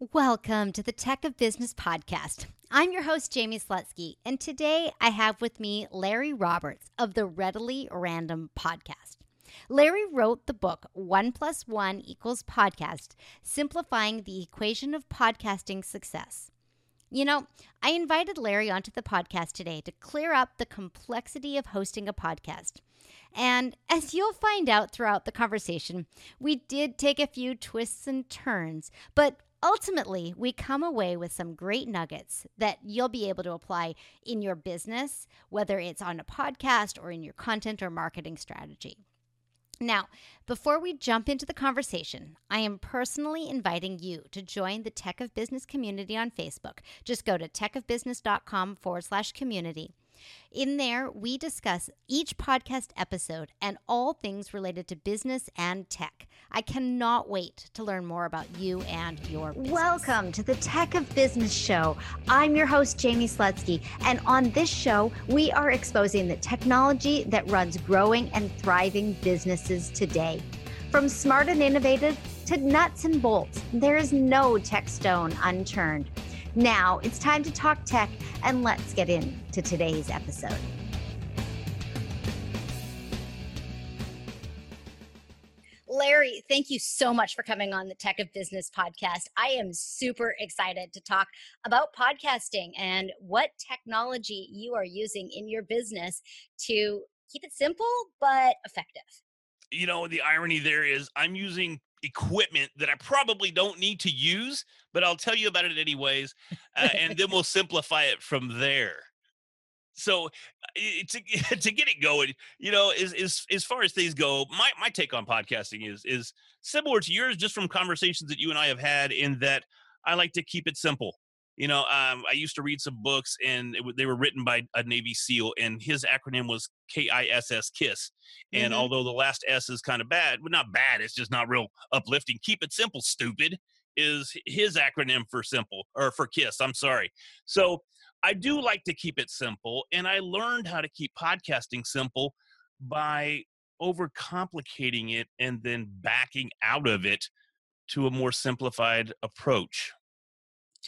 Welcome to the Tech of Business podcast. I'm your host, Jaime Slutzky, and today I have with me Larry Roberts of the Readily Random podcast. Larry wrote the book One Plus One Equals Podcast, simplifying the equation of podcasting success. You know, I invited Larry onto the podcast today to clear up the complexity of hosting a podcast. And as you'll find out throughout the conversation, we did take a few twists and turns, but ultimately, we come away with some great nuggets that you'll be able to apply in your business, whether it's on a podcast or in your content or marketing strategy. Now, before we jump into the conversation, I am personally inviting you to join the Tech of Business community on Facebook. Just go to techofbusiness.com forward slash community in there, we discuss each podcast episode and all things related to business and tech. I cannot wait to learn more about you and your business. Welcome to the Tech of Business Show. I'm your host, Jaime Slutzky, and on this show, we are exposing the technology that runs growing and thriving businesses today. From smart and innovative to nuts and bolts, there is no tech stone unturned. Now it's time to talk tech, and let's get into today's episode. Larry, thank you so much for coming on the Tech of Business podcast. I am super excited to talk about podcasting and what technology you are using in your business to keep it simple but effective. You know, the irony there is I'm using equipment that I probably don't need to use, but I'll tell you about it anyways, uh, and then we'll simplify it from there. So to to get it going, you know, as as as far as things go, my my take on podcasting is is similar to yours, just from conversations that you and I have had. In that, I like to keep it simple. You know, um, I used to read some books, and it, they were written by a Navy SEAL, and his acronym was KISS, KISS. And mm-hmm. although the last S is kind of bad, but not bad, it's just not real uplifting. Keep it simple, stupid, is his acronym for simple or for KISS. I'm sorry. So I do like to keep it simple, and I learned how to keep podcasting simple by overcomplicating it and then backing out of it to a more simplified approach.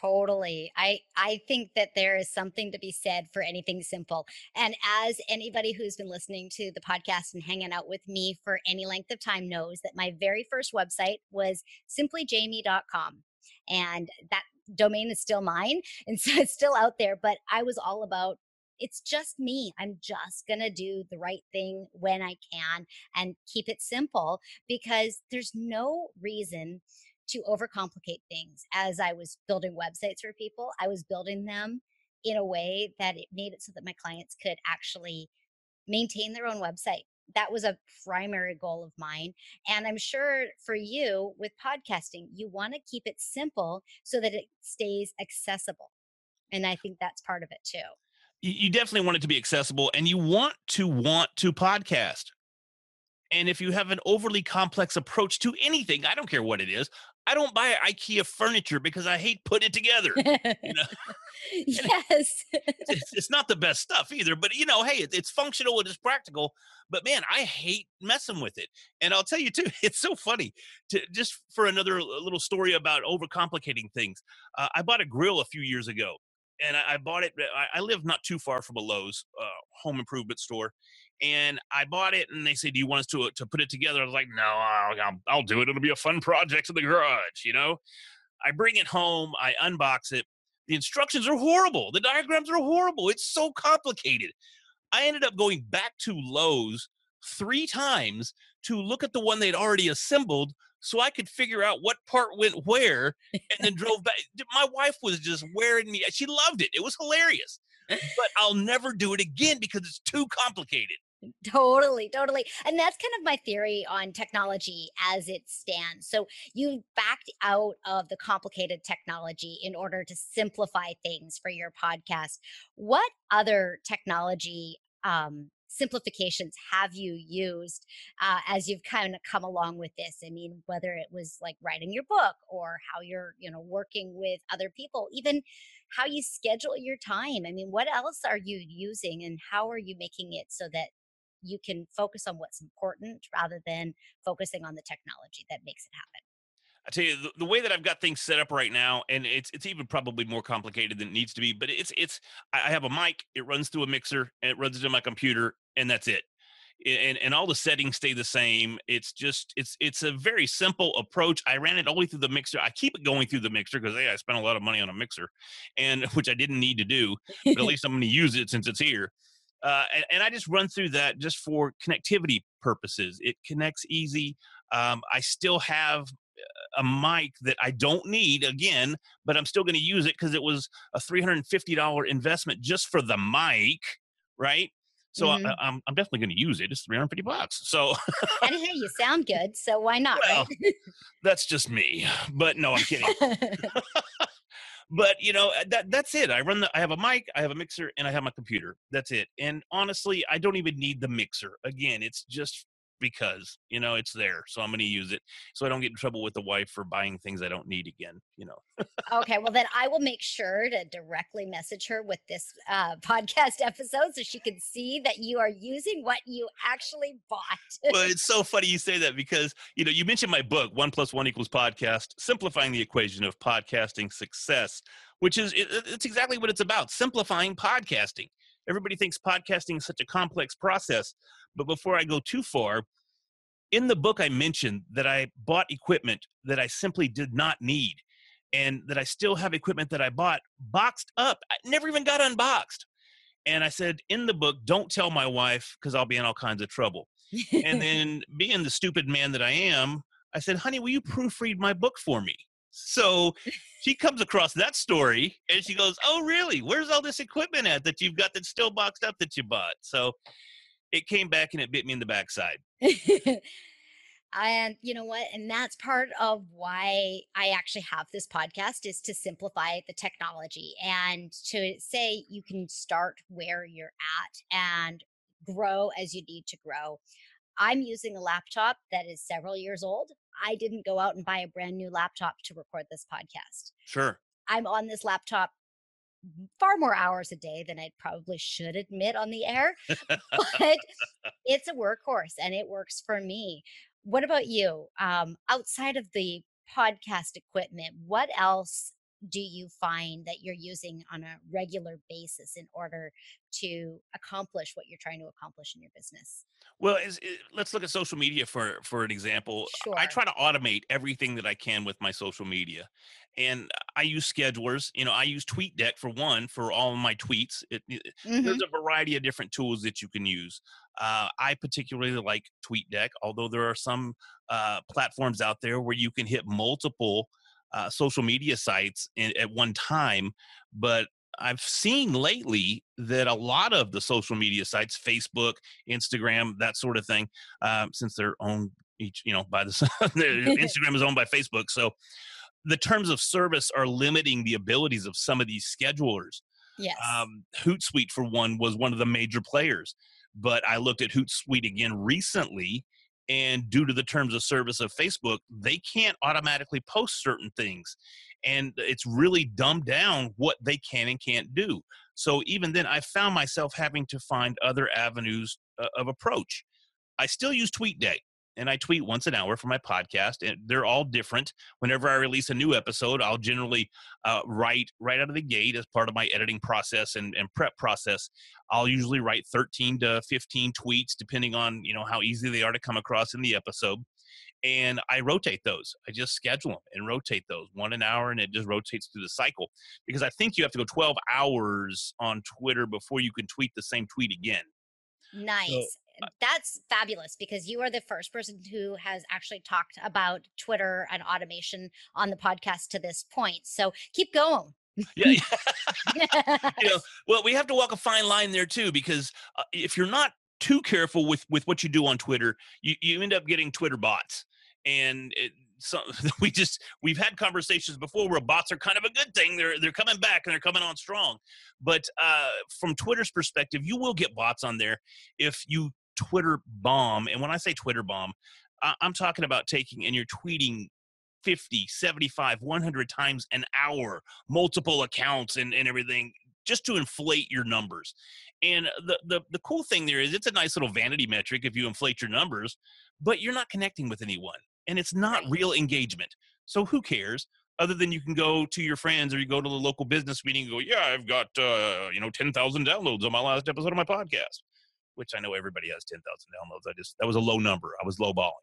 Totally. I I think that there is something to be said for anything simple. And as anybody who's been listening to the podcast and hanging out with me for any length of time knows that my very first website was simplyjamie.com. And that domain is still mine and so it's still out there, but I was all about it's just me. I'm just going to do the right thing when I can and keep it simple because there's no reason to overcomplicate things. As I was building websites for people, I was building them in a way that it made it so that my clients could actually maintain their own website. That was a primary goal of mine. And I'm sure for you with podcasting, you want to keep it simple so that it stays accessible. And I think that's part of it too. You definitely want it to be accessible and you want to want to podcast. And if you have an overly complex approach to anything, I don't care what it is, I don't buy IKEA furniture because I hate putting it together. You know? yes. it's, it's, not the best stuff either, but you know, hey, it, it's functional, and it is practical. But man, I hate messing with it. And I'll tell you too, it's so funny to just for another little story about overcomplicating things. Uh, I bought a grill a few years ago and I, I bought it. I, I, live not too far from a Lowe's uh, home improvement store, and I bought it. And they said, "Do you want us to uh, to put it together?" I was like, "No, I'll, I'll do it. It'll be a fun project in the garage." You know, I bring it home. I unbox it. The instructions are horrible. The diagrams are horrible. It's so complicated. I ended up going back to Lowe's three times to look at the one they'd already assembled so I could figure out what part went where and then drove back. My wife was just wearing me. She loved it. It was hilarious. But I'll never do it again because it's too complicated. Totally, totally. And that's kind of my theory on technology as it stands. So you backed out of the complicated technology in order to simplify things for your podcast. What other technology um, simplifications have you used uh, as you've kind of come along with this? I mean whether it was like writing your book or how you're you know working with other people even how you schedule your time. I mean what else are you using and how are you making it so that you can focus on what's important rather than focusing on the technology that makes it happen I tell you the, the, way that I've got things set up right now, and it's it's even probably more complicated than it needs to be. But it's it's I have a mic, it runs through a mixer, and it runs into my computer, and that's it. And and all the settings stay the same. It's just it's it's a very simple approach. I ran it all the way through the mixer. I keep it going through the mixer because hey, I spent a lot of money on a mixer, and which I didn't need to do. But at least I'm going to use it since it's here. Uh, and, and, I just run through that just for connectivity purposes. It connects easy. Um, I still have a mic that I don't need again, but I'm still going to use it because it was a $350 investment just for the mic, right? So mm-hmm. I, am I'm, I'm definitely going to use it. It's 350 bucks. So and hey, you sound good, so why not? Well, right? that's just me. But no, I'm kidding. but you know that that's it. I run the. I have a mic, I have a mixer, and I have my computer. That's it. And honestly, I don't even need the mixer. Again, it's just because you know it's there so i'm going to use it so i don't get in trouble with the wife for buying things i don't need again you know. Okay well then i will make sure to directly message her with this uh, podcast episode so she can see that you are using what you actually bought. Well it's so funny you say that because you know you mentioned my book one plus one equals podcast simplifying the equation of podcasting success which is it, it's exactly what it's about simplifying podcasting everybody thinks podcasting is such a complex process but before I go too far, in the book, I mentioned that I bought equipment that I simply did not need and that I still have equipment that I bought boxed up. I never even got unboxed. And I said in the book, don't tell my wife because I'll be in all kinds of trouble. and then, being the stupid man that I am, I said, honey, will you proofread my book for me? So she comes across that story and she goes, Oh, really? Where's all this equipment at that you've got that's still boxed up that you bought? So it came back and it bit me in the backside. and you know what and that's part of why i actually have this podcast is to simplify the technology and to say you can start where you're at and grow as you need to grow i'm using a laptop that is several years old i didn't go out and buy a brand new laptop to record this podcast sure i'm on this laptop far more hours a day than I probably should admit on the air, but it's a workhorse and it works for me. What about you? Um, outside of the podcast equipment, what else do you find that you're using on a regular basis in order to accomplish what you're trying to accomplish in your business? Well, is, is, let's look at social media for for an example. Sure. I try to automate everything that I can with my social media, and I use schedulers. You know, I use TweetDeck for one for all of my tweets. It, mm-hmm. There's a variety of different tools that you can use. Uh, I particularly like TweetDeck, although there are some uh, platforms out there where you can hit multiple uh, social media sites in, at one time. But I've seen lately that a lot of the social media sites, Facebook, Instagram, that sort of thing, um, since they're owned each, you know, by the Instagram is owned by Facebook, so the terms of service are limiting the abilities of some of these schedulers. Yes. Um, Hootsuite, for one, was one of the major players, but I looked at Hootsuite again recently, and due to the terms of service of Facebook, they can't automatically post certain things. And it's really dumbed down what they can and can't do. So even then, I found myself having to find other avenues uh, of approach. I still use TweetDeck and I tweet once an hour for my podcast, and they're all different. Whenever I release a new episode, I'll generally uh, write right out of the gate as part of my editing process and, and prep process. I'll usually write 13 to 15 tweets, depending on you know how easy they are to come across in the episode. And I rotate those. I just schedule them and rotate those one an hour, and it just rotates through the cycle. Because I think you have to go 12 hours on Twitter before you can tweet the same tweet again. Nice. So, that's fabulous because you are the first person who has actually talked about Twitter and automation on the podcast to this point. So keep going. yeah, yeah. you know, well, we have to walk a fine line there too because uh, if you're not too careful with with what you do on Twitter, you you end up getting Twitter bots, and it, so we just we've had conversations before where bots are kind of a good thing. They're they're coming back and they're coming on strong. But uh, from Twitter's perspective, you will get bots on there if you Twitter bomb. And when I say Twitter bomb, I'm talking about taking and you're tweeting 50, 75, 100 times an hour, multiple accounts and, and everything just to inflate your numbers. And the, the, the cool thing there is it's a nice little vanity metric if you inflate your numbers, but you're not connecting with anyone and it's not real engagement. So who cares? Other than you can go to your friends or you go to the local business meeting and go, yeah, I've got uh, you know ten thousand downloads on my last episode of my podcast, which I know everybody has ten thousand downloads. I just that was a low number. I was low balling.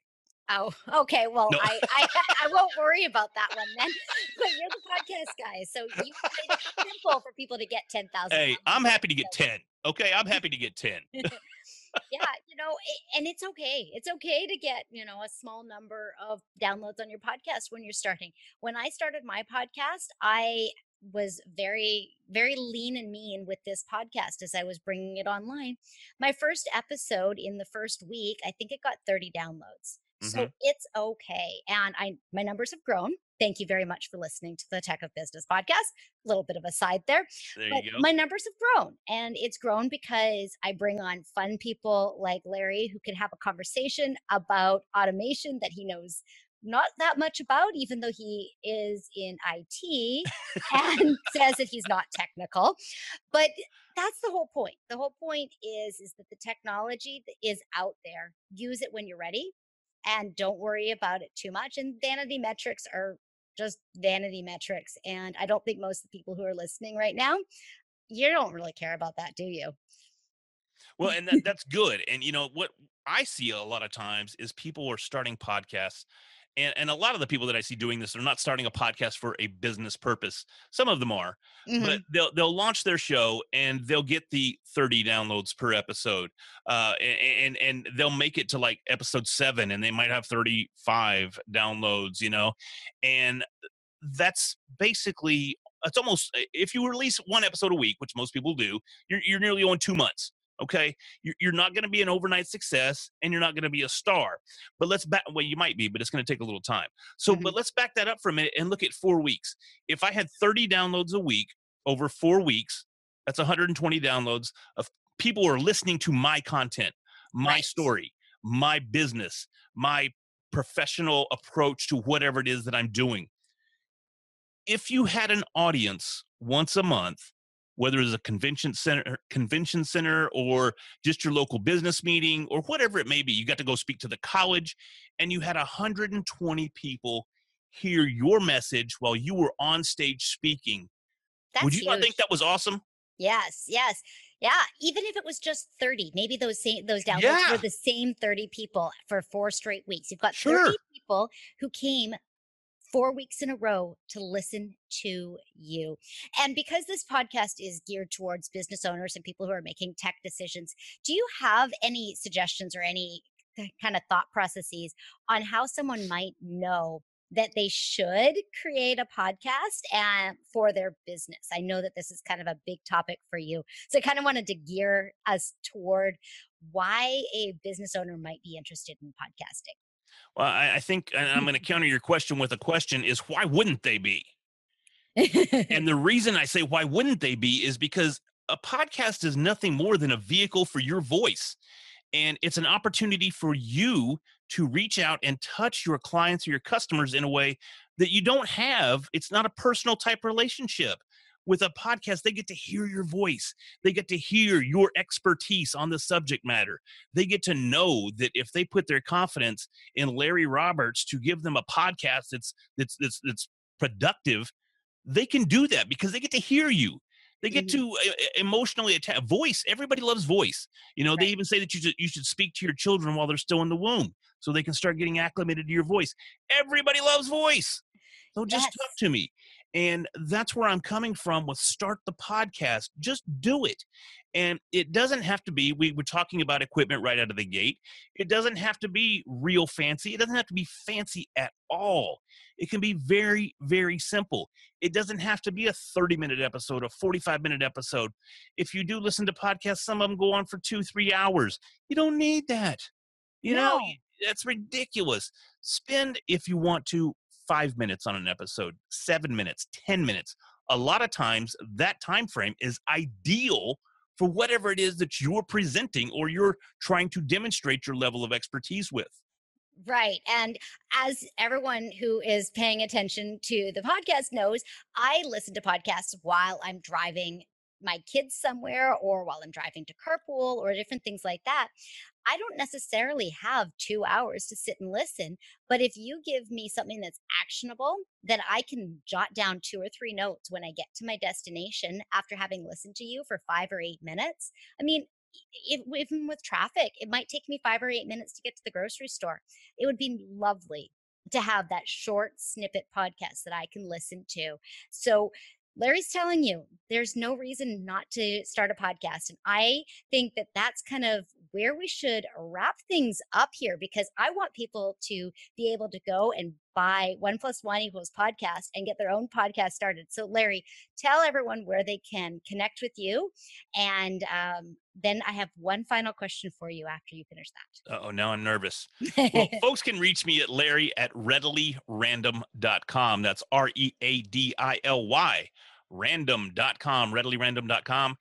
Oh, okay. Well, No. I, I I won't worry about that one then. But you're the podcast guy, so you made it simple for people to get ten thousand. Hey, I'm happy to get ten. Okay, I'm happy to get ten. yeah, you know, and it's okay. It's okay to get, you know, a small number of downloads on your podcast when you're starting. When I started my podcast, I was very, very lean and mean with this podcast as I was bringing it online. My first episode in the first week, I think it got 30 downloads. So mm-hmm. it's okay. And I my numbers have grown. Thank you very much for listening to the Tech of Business podcast. A little bit of a side there There but you go. my numbers have grown and it's grown because i bring on fun people like larry who can have a conversation about automation that he knows not that much about even though he is in it and says that he's not technical but that's the whole point the whole point is is that the technology is out there use it when you're ready and don't worry about it too much and vanity metrics are just vanity metrics. And I don't think most of the people who are listening right now, you don't really care about that, do you? Well, and that, that's good. And you know what I see a lot of times is people are starting podcasts, and and a lot of the people that I see doing this are not starting a podcast for a business purpose. Some of them are, Mhm. but they'll they'll launch their show and they'll get the 30 downloads per episode, uh, and and they'll make it to like episode seven, and they might have 35 downloads, you know, and that's basically it's almost if you release one episode a week, which most people do, you're you're nearly on two months. Okay, you're, you're not going to be an overnight success, and you're not going to be a star. But let's back. Well, you might be, but it's going to take a little time. So, Mhm. but let's back that up for a minute and look at four weeks. If I had 30 downloads a week over four weeks, that's 120 downloads of people who are listening to my content, my Right. story, my business, my professional approach to whatever it is that I'm doing. If you had an audience once a month, whether it's a convention center, er, convention center, or just your local business meeting, or whatever it may be, you got to go speak to the college, and you had 120 people hear your message while you were on stage speaking. That's Would you not think that was awesome? Yes, yes. Yeah, even if it was just 30, maybe those same those downloads Yeah. were the same 30 people for four straight weeks. You've got Sure. 30 people who came four weeks in a row to listen to you. And because this podcast is geared towards business owners and people who are making tech decisions, do you have any suggestions or any kind of thought processes on how someone might know that they should create a podcast and for their business. I know that this is kind of a big topic for you. So I kind of wanted to gear us toward why a business owner might be interested in podcasting. Well, I, I think, I'm going to counter your question with a question: Is why wouldn't they be? And the reason I say why wouldn't they be is because a podcast is nothing more than a vehicle for your voice. And it's an opportunity for you to reach out and touch your clients or your customers in a way that you don't have. It's not a personal type relationship. With a podcast, they get to hear your voice. They get to hear your expertise on the subject matter. They get to know that if they put their confidence in Larry Roberts to give them a podcast that's that's that's, that's productive, they can do that because they get to hear you. They get Mhm. to uh, emotionally attach voice. Everybody loves voice. You know, they even say that you should, you should speak to your children while they're still in the womb so they can start getting acclimated to your voice. Everybody loves voice. So just talk to me. And that's where I'm coming from with start the podcast. Just do it. And it doesn't have to be, we were talking about equipment right out of the gate. It doesn't have to be real fancy. It doesn't have to be fancy at all. It can be very, very simple. It doesn't have to be a 30 minute episode, a 45 minute episode. If you do listen to podcasts, some of them go on for two, three hours. You don't need that. You know, No. y- that's ridiculous. Spend, if you want to, five minutes on an episode, seven minutes, 10 minutes. A lot of times that time frame is ideal for whatever it is that you're presenting or you're trying to demonstrate your level of expertise with. Right. And as everyone who is paying attention to the podcast knows, I listen to podcasts while I'm driving my kids somewhere or while I'm driving to carpool or different things like that. I don't necessarily have two hours to sit and listen, but if you give me something that's actionable that I can jot down two or three notes when I get to my destination after having listened to you for five or eight minutes, I mean, if, even with traffic, it might take me five or eight minutes to get to the grocery store. It would be lovely to have that short snippet podcast that I can listen to. So Larry's telling you there's no reason not to start a podcast. And I think that that's kind of where we should wrap things up here because I want people to be able to go and buy one plus one equals podcast and get their own podcast started. So, Larry, tell everyone where they can connect with you. And um, then I have one final question for you after you finish that. Oh, now I'm nervous. well, folks can reach me at Larry at readilyrandom.com. That's R E A D I L Y, random.com, readilyrandom.com.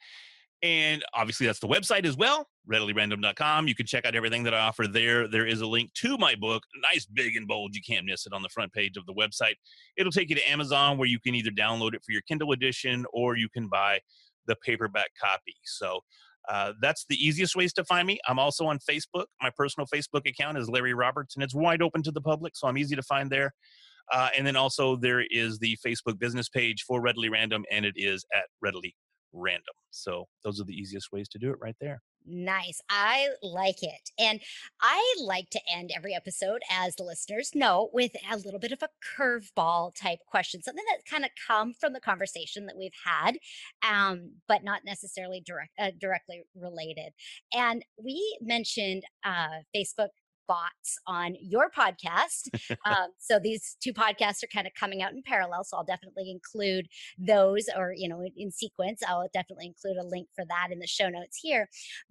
And obviously, that's the website as well, readilyrandom.com. You can check out everything that I offer there. There is a link to my book, nice, big, and bold. You can't miss it on the front page of the website. It'll take you to Amazon where you can either download it for your Kindle edition or you can buy the paperback copy. So uh, that's the easiest ways to find me. I'm also on Facebook. My personal Facebook account is Larry Roberts, and it's wide open to the public, so I'm easy to find there. Uh, and then also there is the Facebook business page for Readily Random, and it is at Readily Random. So those are the easiest ways to do it right there. Nice. I like it. And I like to end every episode, as the listeners know, with a little bit of a curveball type question, something that kind of come from the conversation that we've had, um, but not necessarily direct, uh, directly related. And we mentioned uh, Facebook bots on your podcast. um, so these two podcasts are kind of coming out in parallel. So I'll definitely include those or, you know, in, in sequence. I'll definitely include a link for that in the show notes here.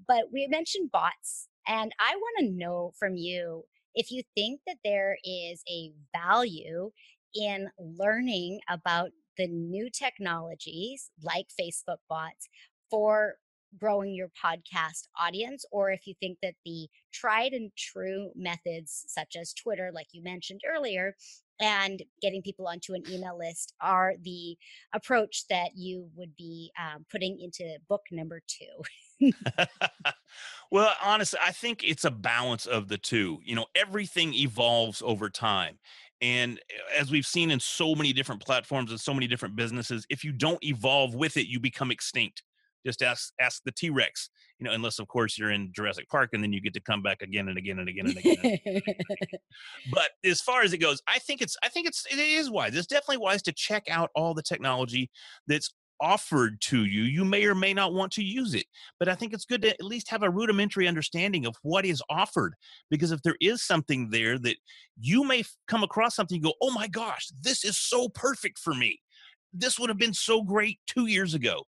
But we mentioned bots. And I want to know from you if you think that there is a value in learning about the new technologies like Facebook bots for growing your podcast audience, or if you think that the tried and true methods, such as Twitter, like you mentioned earlier, and getting people onto an email list are the approach that you would be um, putting into book number two. well, honestly, I think it's a balance of the two. You know, everything evolves over time. And eh, as we've seen in so many different platforms and so many different businesses, if you don't evolve with it, you become extinct. Just ask ask the T Rex, you know, unless of course you're in Jurassic Park and then you get to come back again and again and again and again. but as far as it goes, I think it's I think it's it is wise. It's definitely wise to check out all the technology that's offered to you. You may or may not want to use it, but I think it's good to at least have a rudimentary understanding of what is offered. Because if there is something there that you may come across something, you go, oh my gosh, this is so perfect for me. This would have been so great two years ago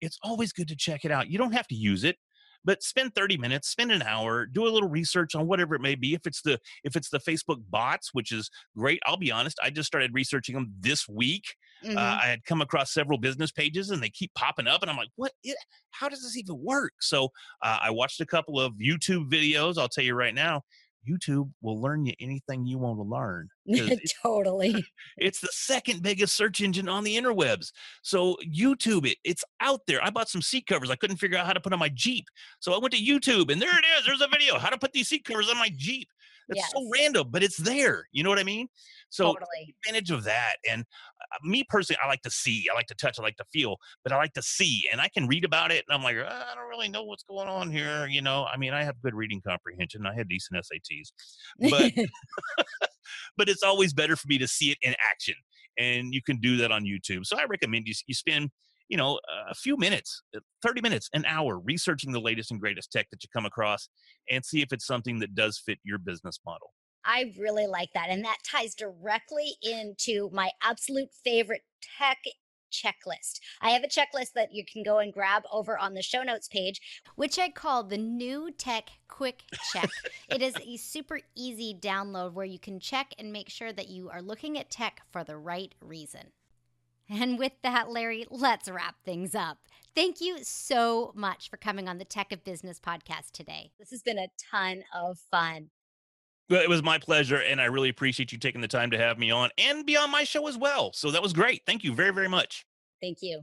it's always good to check it out. You don't have to use it, but spend 30 minutes, spend an hour, do a little research on whatever it may be. If it's the if it's the Facebook bots, which is great, I'll be honest, I just started researching them this week. Uh, mm-hmm. Uh, I had come across several business pages and they keep popping up, and I'm like, what? It, How does this even work? So uh, I watched a couple of YouTube videos. I'll tell you right now, YouTube will learn you anything you want to learn. totally. It's the second biggest search engine on the interwebs. So YouTube it, it's out there. I bought some seat covers. I couldn't figure out how to put on my Jeep. So I went to YouTube and there it is. There's a video how to put these seat covers on my Jeep. It's yes. so random, but it's there. You know what I mean? So totally. advantage of that. And uh, me personally, I like to see, I like to touch, I like to feel, but I like to see. And I can read about it, and I'm like, I don't really know what's going on here. You know, I mean, I have good reading comprehension. I had decent SATs, but but it's always better for me to see it in action. And you can do that on YouTube. So I recommend you, you spend you know, a few minutes, uh, 30 minutes, an hour researching the latest and greatest tech that you come across and see if it's something that does fit your business model. I really like that. And that ties directly into my absolute favorite tech checklist. I have a checklist that you can go and grab over on the show notes page, which I call the new tech quick check. it is a super easy download where you can check and make sure that you are looking at tech for the right reason. And with that, Larry, let's wrap things up. Thank you so much for coming on the Tech of Business podcast today. This has been a ton of fun. Well, it was my pleasure, and I really appreciate you taking the time to have me on and be on my show as well. So that was great. Thank you very, very much. Thank you.